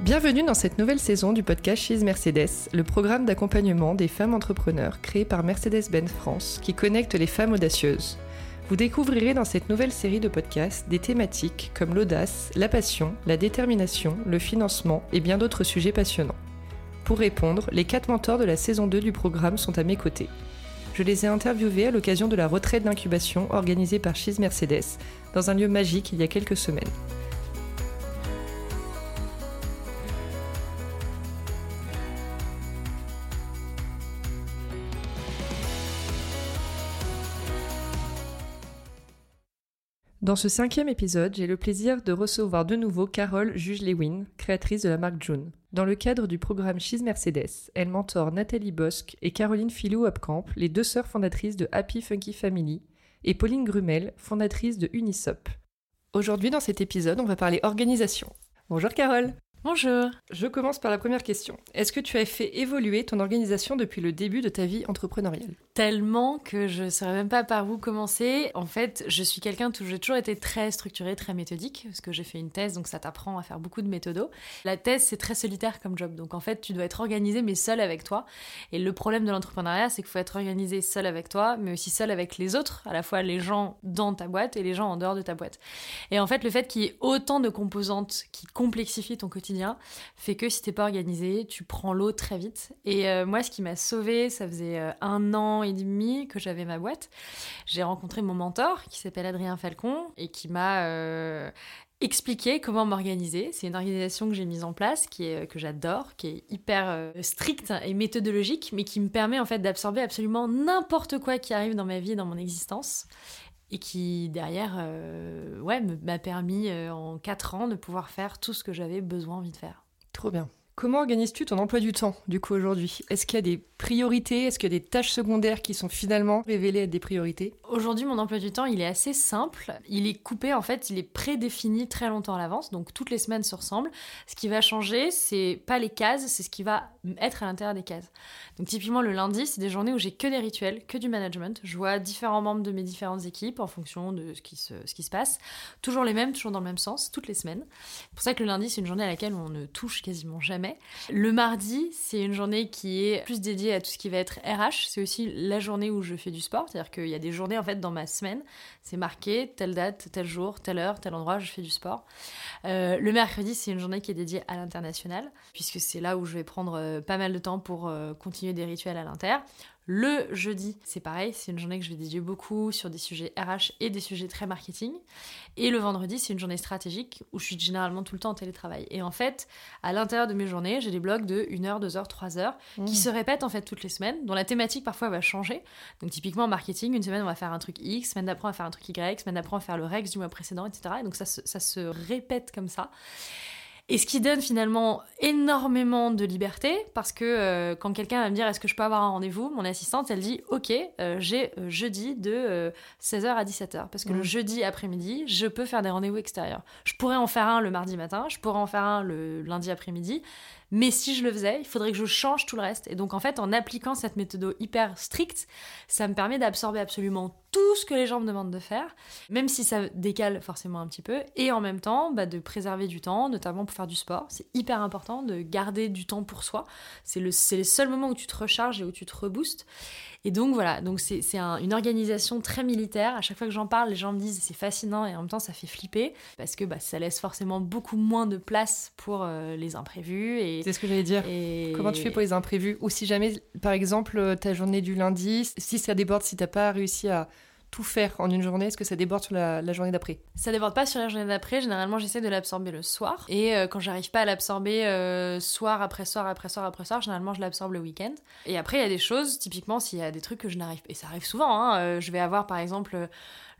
Bienvenue dans cette nouvelle saison du podcast She's Mercedes, le programme d'accompagnement des femmes entrepreneurs créé par Mercedes-Benz France qui connecte les femmes audacieuses. Vous découvrirez dans cette nouvelle série de podcasts des thématiques comme l'audace, la passion, la détermination, le financement et bien d'autres sujets passionnants. Pour répondre, les quatre mentors de la saison 2 du programme sont à mes côtés. Je les ai interviewés à l'occasion de la retraite d'incubation organisée par She's Mercedes dans un lieu magique il y a quelques semaines. Dans ce cinquième épisode, j'ai le plaisir de recevoir de nouveau Carole Juge-Lewin, créatrice de la marque June. Dans le cadre du programme She's Mercedes, elle mentor Nathalie Bosque et Caroline Filou-Hopcamp, les deux sœurs fondatrices de Happy Funky Family, et Pauline Grumel, fondatrice de Unisop. Aujourd'hui, dans cet épisode, on va parler organisation. Bonjour Carole Bonjour. Je commence par la première question. Est-ce que tu as fait évoluer ton organisation depuis le début de ta vie entrepreneuriale? Tellement que je ne saurais même pas par où commencer. En fait, je suis quelqu'un j'ai toujours été très structuré, très méthodique, parce que j'ai fait une thèse, donc ça t'apprend à faire beaucoup de méthodos. La thèse, c'est très solitaire comme job, donc en fait, tu dois être organisé, mais seul avec toi. Et le problème de l'entrepreneuriat, c'est qu'il faut être organisé seul avec toi, mais aussi seul avec les autres, à la fois les gens dans ta boîte et les gens en dehors de ta boîte. Et en fait, le fait qu'il y ait autant de composantes qui complexifient ton quotidien, fait que si t'es pas organisé, tu prends l'eau très vite. Et euh, moi, ce qui m'a sauvé, ça faisait euh, un an et demi que j'avais ma boîte. J'ai rencontré mon mentor qui s'appelle Adrien Falcon et qui m'a euh, expliqué comment m'organiser. C'est une organisation que j'ai mise en place, qui est, que j'adore, qui est hyper stricte et méthodologique, mais qui me permet en fait d'absorber absolument n'importe quoi qui arrive dans ma vie et dans mon existence et qui derrière ouais m'a permis en 4 ans de pouvoir faire tout ce que j'avais besoin envie de faire. Trop bien. Comment organises-tu ton emploi du temps, du coup, aujourd'hui? Est-ce qu'il y a des priorités? Est-ce qu'il y a des tâches secondaires qui sont finalement révélées être des priorités? Aujourd'hui, mon emploi du temps, il est assez simple. Il est coupé, en fait, il est prédéfini très longtemps à l'avance, donc toutes les semaines se ressemblent. Ce qui va changer, c'est pas les cases, c'est ce qui va être à l'intérieur des cases. Donc typiquement, le lundi, c'est des journées où j'ai que des rituels, que du management. Je vois différents membres de mes différentes équipes en fonction de ce qui se, ce qui se passe. Toujours les mêmes, toujours dans le même sens, toutes les semaines. C'est pour ça que le lundi, c'est une journée à laquelle on ne touche quasiment jamais le mardi, c'est une journée qui est plus dédiée à tout ce qui va être RH. C'est aussi la journée où je fais du sport. C'est-à-dire qu'il y a des journées en fait dans ma semaine. C'est marqué telle date, tel jour, telle heure, tel endroit, je fais du sport. Euh, le mercredi, c'est une journée qui est dédiée à l'international, puisque c'est là où je vais prendre euh, pas mal de temps pour euh, continuer des rituels à l'inter. Le jeudi, c'est pareil, c'est une journée que je vais dédier beaucoup sur des sujets RH et des sujets très marketing. Et le vendredi, c'est une journée stratégique où je suis généralement tout le temps en télétravail. Et en fait, à l'intérieur de mes journées, j'ai des blocs de 1 heure, 2 heures, 3 heures qui se répètent en fait toutes les semaines, dont la thématique parfois va changer. Donc typiquement en marketing, une semaine on va faire un truc X, semaine d'après on va faire un truc Y, semaine d'après on va faire le Rex du mois précédent, etc. Et donc ça ça se répète comme ça. Et ce qui donne finalement énormément de liberté, parce que euh, quand quelqu'un va me dire est-ce que je peux avoir un rendez-vous, mon assistante, elle dit ok, euh, j'ai euh, jeudi de 16h à 17h, parce que le jeudi après-midi, je peux faire des rendez-vous extérieurs. Je pourrais en faire un le mardi matin, je pourrais en faire un le lundi après-midi, mais si je le faisais, il faudrait que je change tout le reste. Et donc en fait, en appliquant cette méthode hyper stricte, ça me permet d'absorber absolument tout ce que les gens me demandent de faire, même si ça décale forcément un petit peu, et en même temps bah, de préserver du temps, notamment pour faire du sport. C'est hyper important de garder du temps pour soi. C'est le, les seuls moments où tu te recharges et où tu te reboostes. Et donc voilà, donc c'est une organisation très militaire. À chaque fois que j'en parle, les gens me disent c'est fascinant et en même temps ça fait flipper parce que bah, ça laisse forcément beaucoup moins de place pour euh, les imprévus. C'est ce que j'allais dire. Comment tu fais pour les imprévus? Ou si jamais, par exemple, ta journée du lundi, si ça déborde, si t'as pas réussi à tout faire en une journée? Est-ce que ça déborde sur la, journée d'après? Ça déborde pas sur la journée d'après. Généralement, j'essaie de l'absorber le soir. Et euh, quand j'arrive pas à l'absorber euh, soir après soir après soir après soir, généralement, je l'absorbe le week-end. Et après, il y a des choses, typiquement, s'il y a des trucs que je n'arrive pas, et ça arrive souvent, hein, euh, je vais avoir par exemple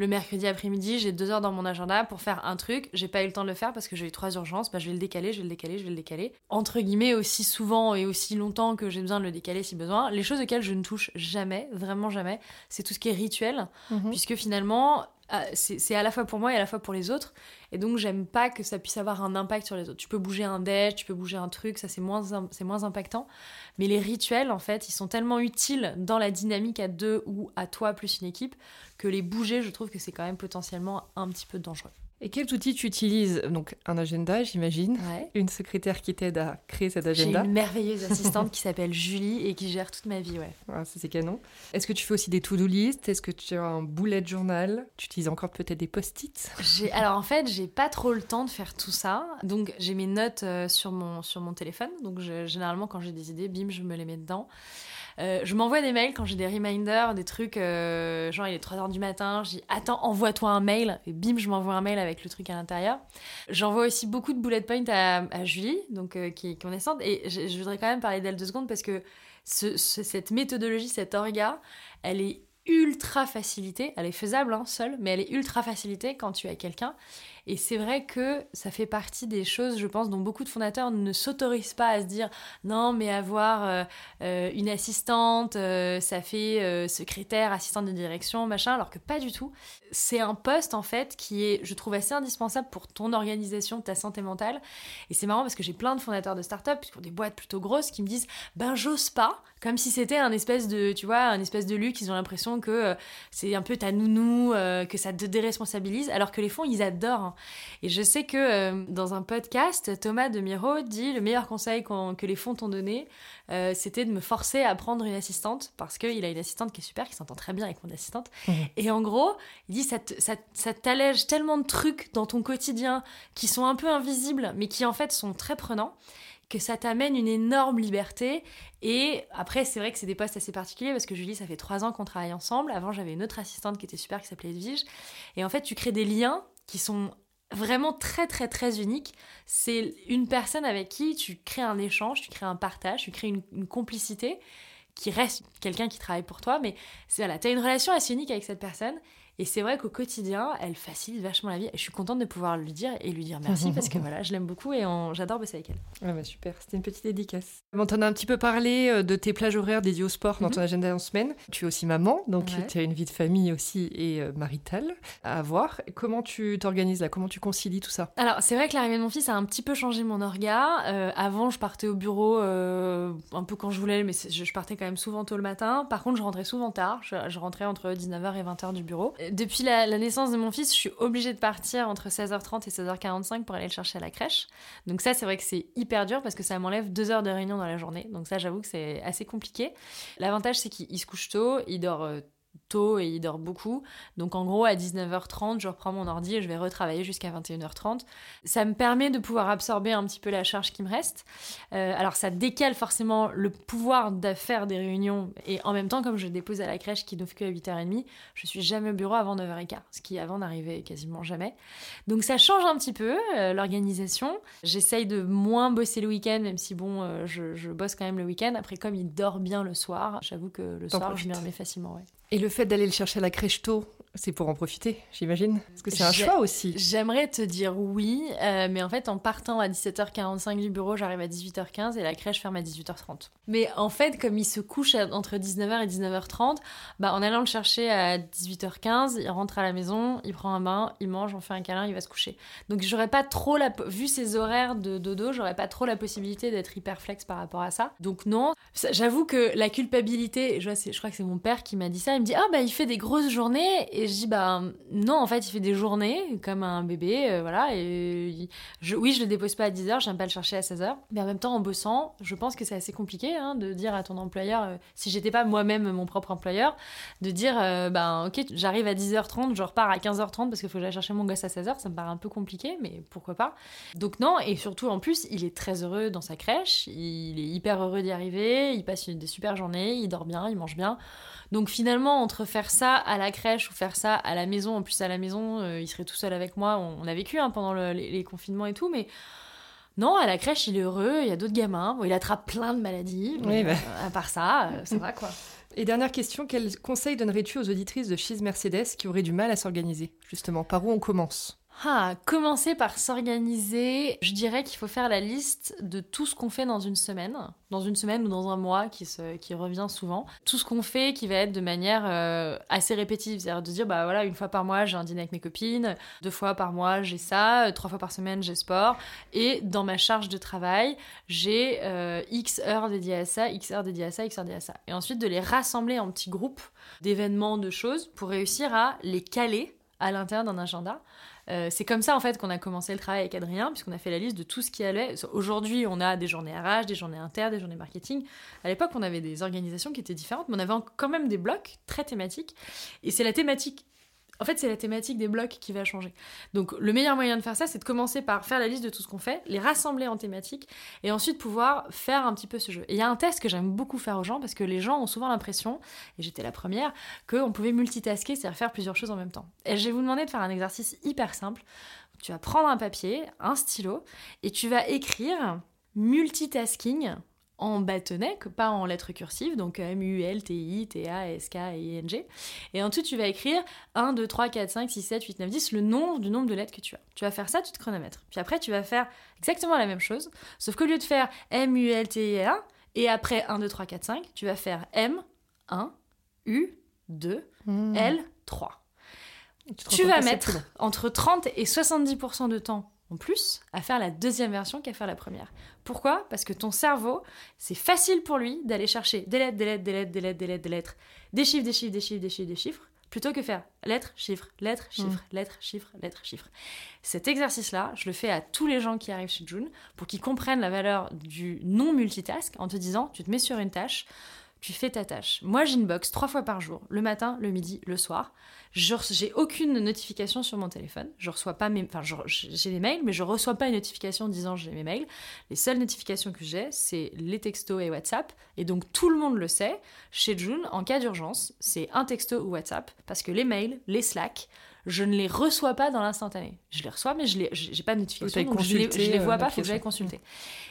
le mercredi après-midi, j'ai deux heures dans mon agenda pour faire un truc, j'ai pas eu le temps de le faire parce que j'ai eu trois urgences, bah, je vais le décaler, je vais le décaler, je vais le décaler. Entre guillemets, aussi souvent et aussi longtemps que j'ai besoin de le décaler si besoin. Les choses auxquelles je ne touche jamais, vraiment jamais, c'est tout ce qui est rituel, mhm. puisque finalement, euh, c'est à la fois pour moi et à la fois pour les autres. Et donc, j'aime pas que ça puisse avoir un impact sur les autres. Tu peux bouger un déj, tu peux bouger un truc, ça c'est moins, c'est moins impactant. Mais les rituels, en fait, ils sont tellement utiles dans la dynamique à deux ou à toi plus une équipe que les bouger, je trouve que c'est quand même potentiellement un petit peu dangereux. Et quels outils tu utilises? Donc un agenda, j'imagine. Une secrétaire qui t'aide à créer cet agenda. J'ai une merveilleuse assistante qui s'appelle Julie et qui gère toute ma vie, ouais. ça c'est canon. Est-ce que tu fais aussi des to-do list? Est-ce que tu as un bullet journal? Tu utilises encore peut-être des post-it? Alors en fait, j'ai pas trop le temps de faire tout ça. Donc j'ai mes notes euh, sur mon sur mon téléphone. Donc généralement quand j'ai des idées, bim, je me les mets dedans. Euh, je m'envoie des mails quand j'ai des reminders, des trucs, euh, genre il est 3h du matin, je attends, envoie-toi un mail, et bim, je m'envoie un mail avec le truc à l'intérieur. J'envoie aussi beaucoup de bullet points à, Julie, donc, euh, qui, est connaissante, et je, voudrais quand même parler d'elle deux secondes parce que cette méthodologie, cet orga, elle est ultra facilitée, elle est faisable hein, seule, mais elle est ultra facilitée quand tu as quelqu'un. Et c'est vrai que ça fait partie des choses, je pense, dont beaucoup de fondateurs ne s'autorisent pas à se dire non, mais avoir euh, euh, une assistante, euh, ça fait secrétaire, assistante de direction, machin, alors que pas du tout. C'est un poste en fait qui est, je trouve, assez indispensable pour ton organisation, ta santé mentale. Et c'est marrant parce que j'ai plein de fondateurs de start-up, pour des boîtes plutôt grosses, qui me disent ben j'ose pas, comme si c'était un espèce de, tu vois, un espèce de luxe. Ils ont l'impression que c'est un peu ta nounou, que ça te déresponsabilise, alors que les fonds ils adorent. Hein. Et je sais que euh, dans un podcast, Thomas de Miro dit le meilleur conseil que les fonds t'ont donné, euh, c'était de me forcer à prendre une assistante parce qu'il a une assistante qui est super, qui s'entend très bien avec mon assistante. Mmh. Et en gros, il dit ça, ça t'allège tellement de trucs dans ton quotidien qui sont un peu invisibles, mais qui en fait sont très prenants que ça t'amène une énorme liberté. Et après, c'est vrai que c'est des postes assez particuliers parce que Julie, ça fait trois ans qu'on travaille ensemble. Avant, j'avais une autre assistante qui était super qui s'appelait Edwige. Et en fait, tu crées des liens qui sont vraiment très très très unique. C'est une personne avec qui tu crées un échange, tu crées un partage, tu crées une, complicité qui reste quelqu'un qui travaille pour toi, mais voilà, tu as une relation assez unique avec cette personne et c'est vrai qu'au quotidien, elle facilite vachement la vie. Et je suis contente de pouvoir lui dire et lui dire merci parce que voilà, je l'aime beaucoup et j'adore bosser avec elle. Ouais, bah super, c'était une petite dédicace. Bon, t'en as un petit peu parlé euh, de tes plages horaires dédiées au sport dans mhm. ton agenda en semaine. Tu es aussi maman, donc tu as une vie de famille aussi et euh, maritale à avoir. Comment tu t'organises là? Comment tu concilies tout ça? Alors, c'est vrai que l'arrivée de mon fils a un petit peu changé mon orga. Euh, avant, je partais au bureau un peu quand je voulais, mais je, partais quand même souvent tôt le matin. Par contre, je rentrais souvent tard. Je, je rentrais entre 19h et 20h du bureau depuis la, naissance de mon fils, je suis obligée de partir entre 16h30 et 16h45 pour aller le chercher à la crèche. Donc ça, c'est vrai que c'est hyper dur parce que ça m'enlève deux heures de réunion dans la journée. Donc ça, j'avoue que c'est assez compliqué. L'avantage, c'est qu'il se couche tôt, il dort euh, tôt et il dort beaucoup. Donc en gros, à 19h30, je reprends mon ordi et je vais retravailler jusqu'à 21h30. Ça me permet de pouvoir absorber un petit peu la charge qui me reste. Euh, alors ça décale forcément le pouvoir de faire des réunions et en même temps, comme je dépose à la crèche qui n'ouvre que à 8h30, je suis jamais au bureau avant 9h15, ce qui avant n'arrivait quasiment jamais. Donc ça change un petit peu euh, l'organisation. J'essaye de moins bosser le week-end, même si bon, euh, je, bosse quand même le week-end. Après, comme il dort bien le soir, j'avoue que le soir, je m'y remets facilement. Ouais. Et le fait d'aller le chercher à la crèche tôt, c'est pour en profiter, j'imagine Parce que c'est un choix aussi. J'aimerais te dire oui, euh, mais en fait, en partant à 17h45 du bureau, j'arrive à 18h15 et la crèche ferme à 18h30. Mais en fait, comme il se couche entre 19h et 19h30, bah, en allant le chercher à 18h15, il rentre à la maison, il prend un bain, il mange, on fait un câlin, il va se coucher. Donc j'aurais pas trop la... Vu ses horaires de dodo, j'aurais pas trop la possibilité d'être hyper flex par rapport à ça. Donc non, j'avoue que la culpabilité, je, je crois que c'est mon père qui m'a dit ça, il me dit « Ah bah il fait des grosses journées » Et je dis, bah non, en fait, il fait des journées comme un bébé, euh, voilà. Et je, oui, je le dépose pas à 10h, j'aime pas le chercher à 16h. Mais en même temps, en bossant, je pense que c'est assez compliqué hein, de dire à ton employeur, euh, si j'étais pas moi-même mon propre employeur, de dire, bah ok, j'arrive à 10h30, je repars à 15h30 parce qu'il faut que j'aille chercher mon gosse à 16h, ça me paraît un peu compliqué, mais pourquoi pas. Donc non, et surtout en plus, il est très heureux dans sa crèche, il est hyper heureux d'y arriver, il passe des super journées, il dort bien, il mange bien. Donc finalement, entre faire ça à la crèche ou faire ça à la maison, en plus à la maison, euh, il serait tout seul avec moi. On, a vécu hein, pendant les, confinements et tout, mais non, à la crèche, il est heureux, il y a d'autres gamins. il attrape plein de maladies. Mais, bah. euh, à part ça, euh, ça va quoi. Et dernière question, quel conseil donnerais-tu aux auditrices de Cheese Mercedes qui auraient du mal à s'organiser Justement, par où on commence? Ah, commencer par s'organiser. Je dirais qu'il faut faire la liste de tout ce qu'on fait dans une semaine, dans une semaine ou dans un mois qui, revient souvent. Tout ce qu'on fait qui va être de manière euh, assez répétitive, c'est-à-dire de dire bah voilà une fois par mois j'ai un dîner avec mes copines, deux fois par mois j'ai ça, trois fois par semaine j'ai sport, et dans ma charge de travail j'ai euh, X heures dédiées à ça, X heures dédiées à ça, X heures dédiées à ça, et ensuite de les rassembler en petits groupes d'événements, de choses pour réussir à les caler à l'intérieur d'un agenda euh, c'est comme ça en fait qu'on a commencé le travail avec Adrien, puisqu'on a fait la liste de tout ce qui allait. Aujourd'hui, on a des journées RH, des journées inter, des journées marketing. À l'époque, on avait des organisations qui étaient différentes, mais on avait quand même des blocs très thématiques. Et c'est la thématique en fait, c'est la thématique des blocs qui va changer. Donc, le meilleur moyen de faire ça, c'est de commencer par faire la liste de tout ce qu'on fait, les rassembler en thématiques, et ensuite pouvoir faire un petit peu ce jeu. Et il y a un test que j'aime beaucoup faire aux gens, parce que les gens ont souvent l'impression, et j'étais la première, qu'on pouvait multitasker, c'est-à-dire faire plusieurs choses en même temps. Et je vais vous demander de faire un exercice hyper simple. Tu vas prendre un papier, un stylo, et tu vas écrire multitasking en bâtonnet, pas en lettres cursives, donc M, U, L, T, I, T, A, S, K et N, G. Et ensuite, tu vas écrire 1, 2, 3, 4, 5, 6, 7, 8, 9, 10, le nombre du nombre de lettres que tu as. Tu vas faire ça, tu te chronomètres. Puis après, tu vas faire exactement la même chose, sauf qu'au lieu de faire M, U, L, T, I, L, A, et après 1, 2, 3, 4, 5, tu vas faire M, 1, U, 2, L, 3. Tu, vas mettre entre 30 et 70% de temps en plus à faire la deuxième version qu'à faire la première. Pourquoi? Parce que ton cerveau, c'est facile pour lui d'aller chercher des lettres, des lettres, des lettres, des lettres, des lettres, des lettres, des chiffres, des chiffres, des chiffres, des chiffres, des chiffres, plutôt que faire lettres, chiffres, lettres, chiffres, mm. lettres, chiffres, lettres, chiffres. Cet exercice-là, je le fais à tous les gens qui arrivent chez June pour qu'ils comprennent la valeur du non multitask en te disant, tu te mets sur une tâche, tu fais ta tâche. Moi, j'inbox trois fois par jour, le matin, le midi, le soir. J'ai aucune notification sur mon téléphone. Je reçois pas mes, enfin, j'ai les mails, mais je reçois pas une notification disant j'ai mes mails. Les seules notifications que j'ai, c'est les textos et WhatsApp. Et donc tout le monde le sait. Chez June, en cas d'urgence, c'est un texto ou WhatsApp parce que les mails, les Slack, je ne les reçois pas dans l'instantané. Je les reçois, mais je n'ai pas de notification, donc je les, les vois euh, pas, il faut que j'aille consulter.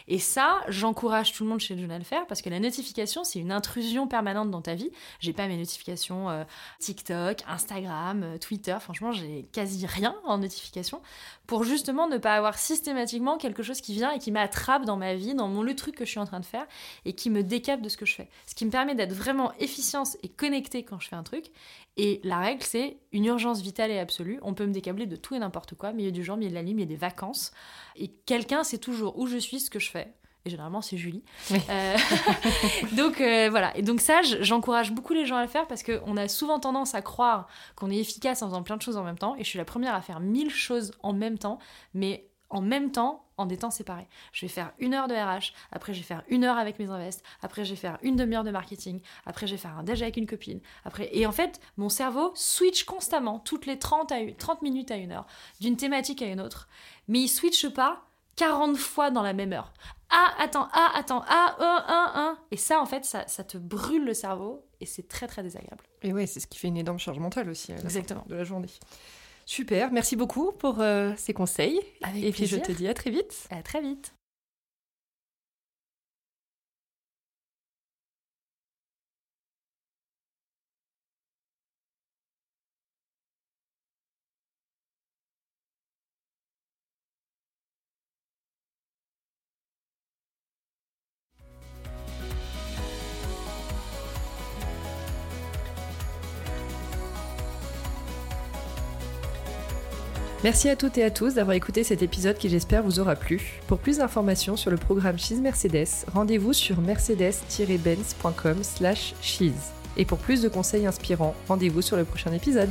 Et ça, j'encourage tout le monde chez June à le faire, parce que la notification, c'est une intrusion permanente dans ta vie. J'ai pas mes notifications euh, TikTok, Instagram, euh, Twitter, franchement, j'ai quasi rien en notification, pour justement ne pas avoir systématiquement quelque chose qui vient et qui m'attrape dans ma vie, dans mon, le truc que je suis en train de faire, et qui me décapte de ce que je fais. Ce qui me permet d'être vraiment efficience et connectée quand je fais un truc, et la règle, c'est une urgence vitale et absolue. On peut me décabler de tout et n'importe quoi, milieu du jour, milieu de la nuit, milieu des vacances. Et quelqu'un sait toujours où je suis, ce que je fais. Et généralement, c'est Julie. Euh, donc euh, voilà. Et donc ça, j'encourage beaucoup les gens à le faire parce qu'on a souvent tendance à croire qu'on est efficace en faisant plein de choses en même temps. Et je suis la première à faire mille choses en même temps. Mais en même temps en des temps séparés. Je vais faire une heure de RH, après je vais faire une heure avec mes invests, après je vais faire une demi-heure de marketing, après je vais faire un déj avec une copine. Après... Et en fait, mon cerveau switch constamment, toutes les 30, à 30 minutes à une heure, d'une thématique à une autre. Mais il switch pas 40 fois dans la même heure. Ah, attends, ah, attends, ah, un, un, un. Et ça, en fait, ça, ça te brûle le cerveau et c'est très, très désagréable. Et ouais, c'est ce qui fait une énorme charge mentale aussi Exactement. de la journée. Super, merci beaucoup pour euh, ces conseils. Avec Et puis je te dis à très vite. À très vite. Merci à toutes et à tous d'avoir écouté cet épisode qui j'espère vous aura plu. Pour plus d'informations sur le programme Cheese Mercedes, rendez-vous sur mercedes-benz.com slash cheese. Et pour plus de conseils inspirants, rendez-vous sur le prochain épisode.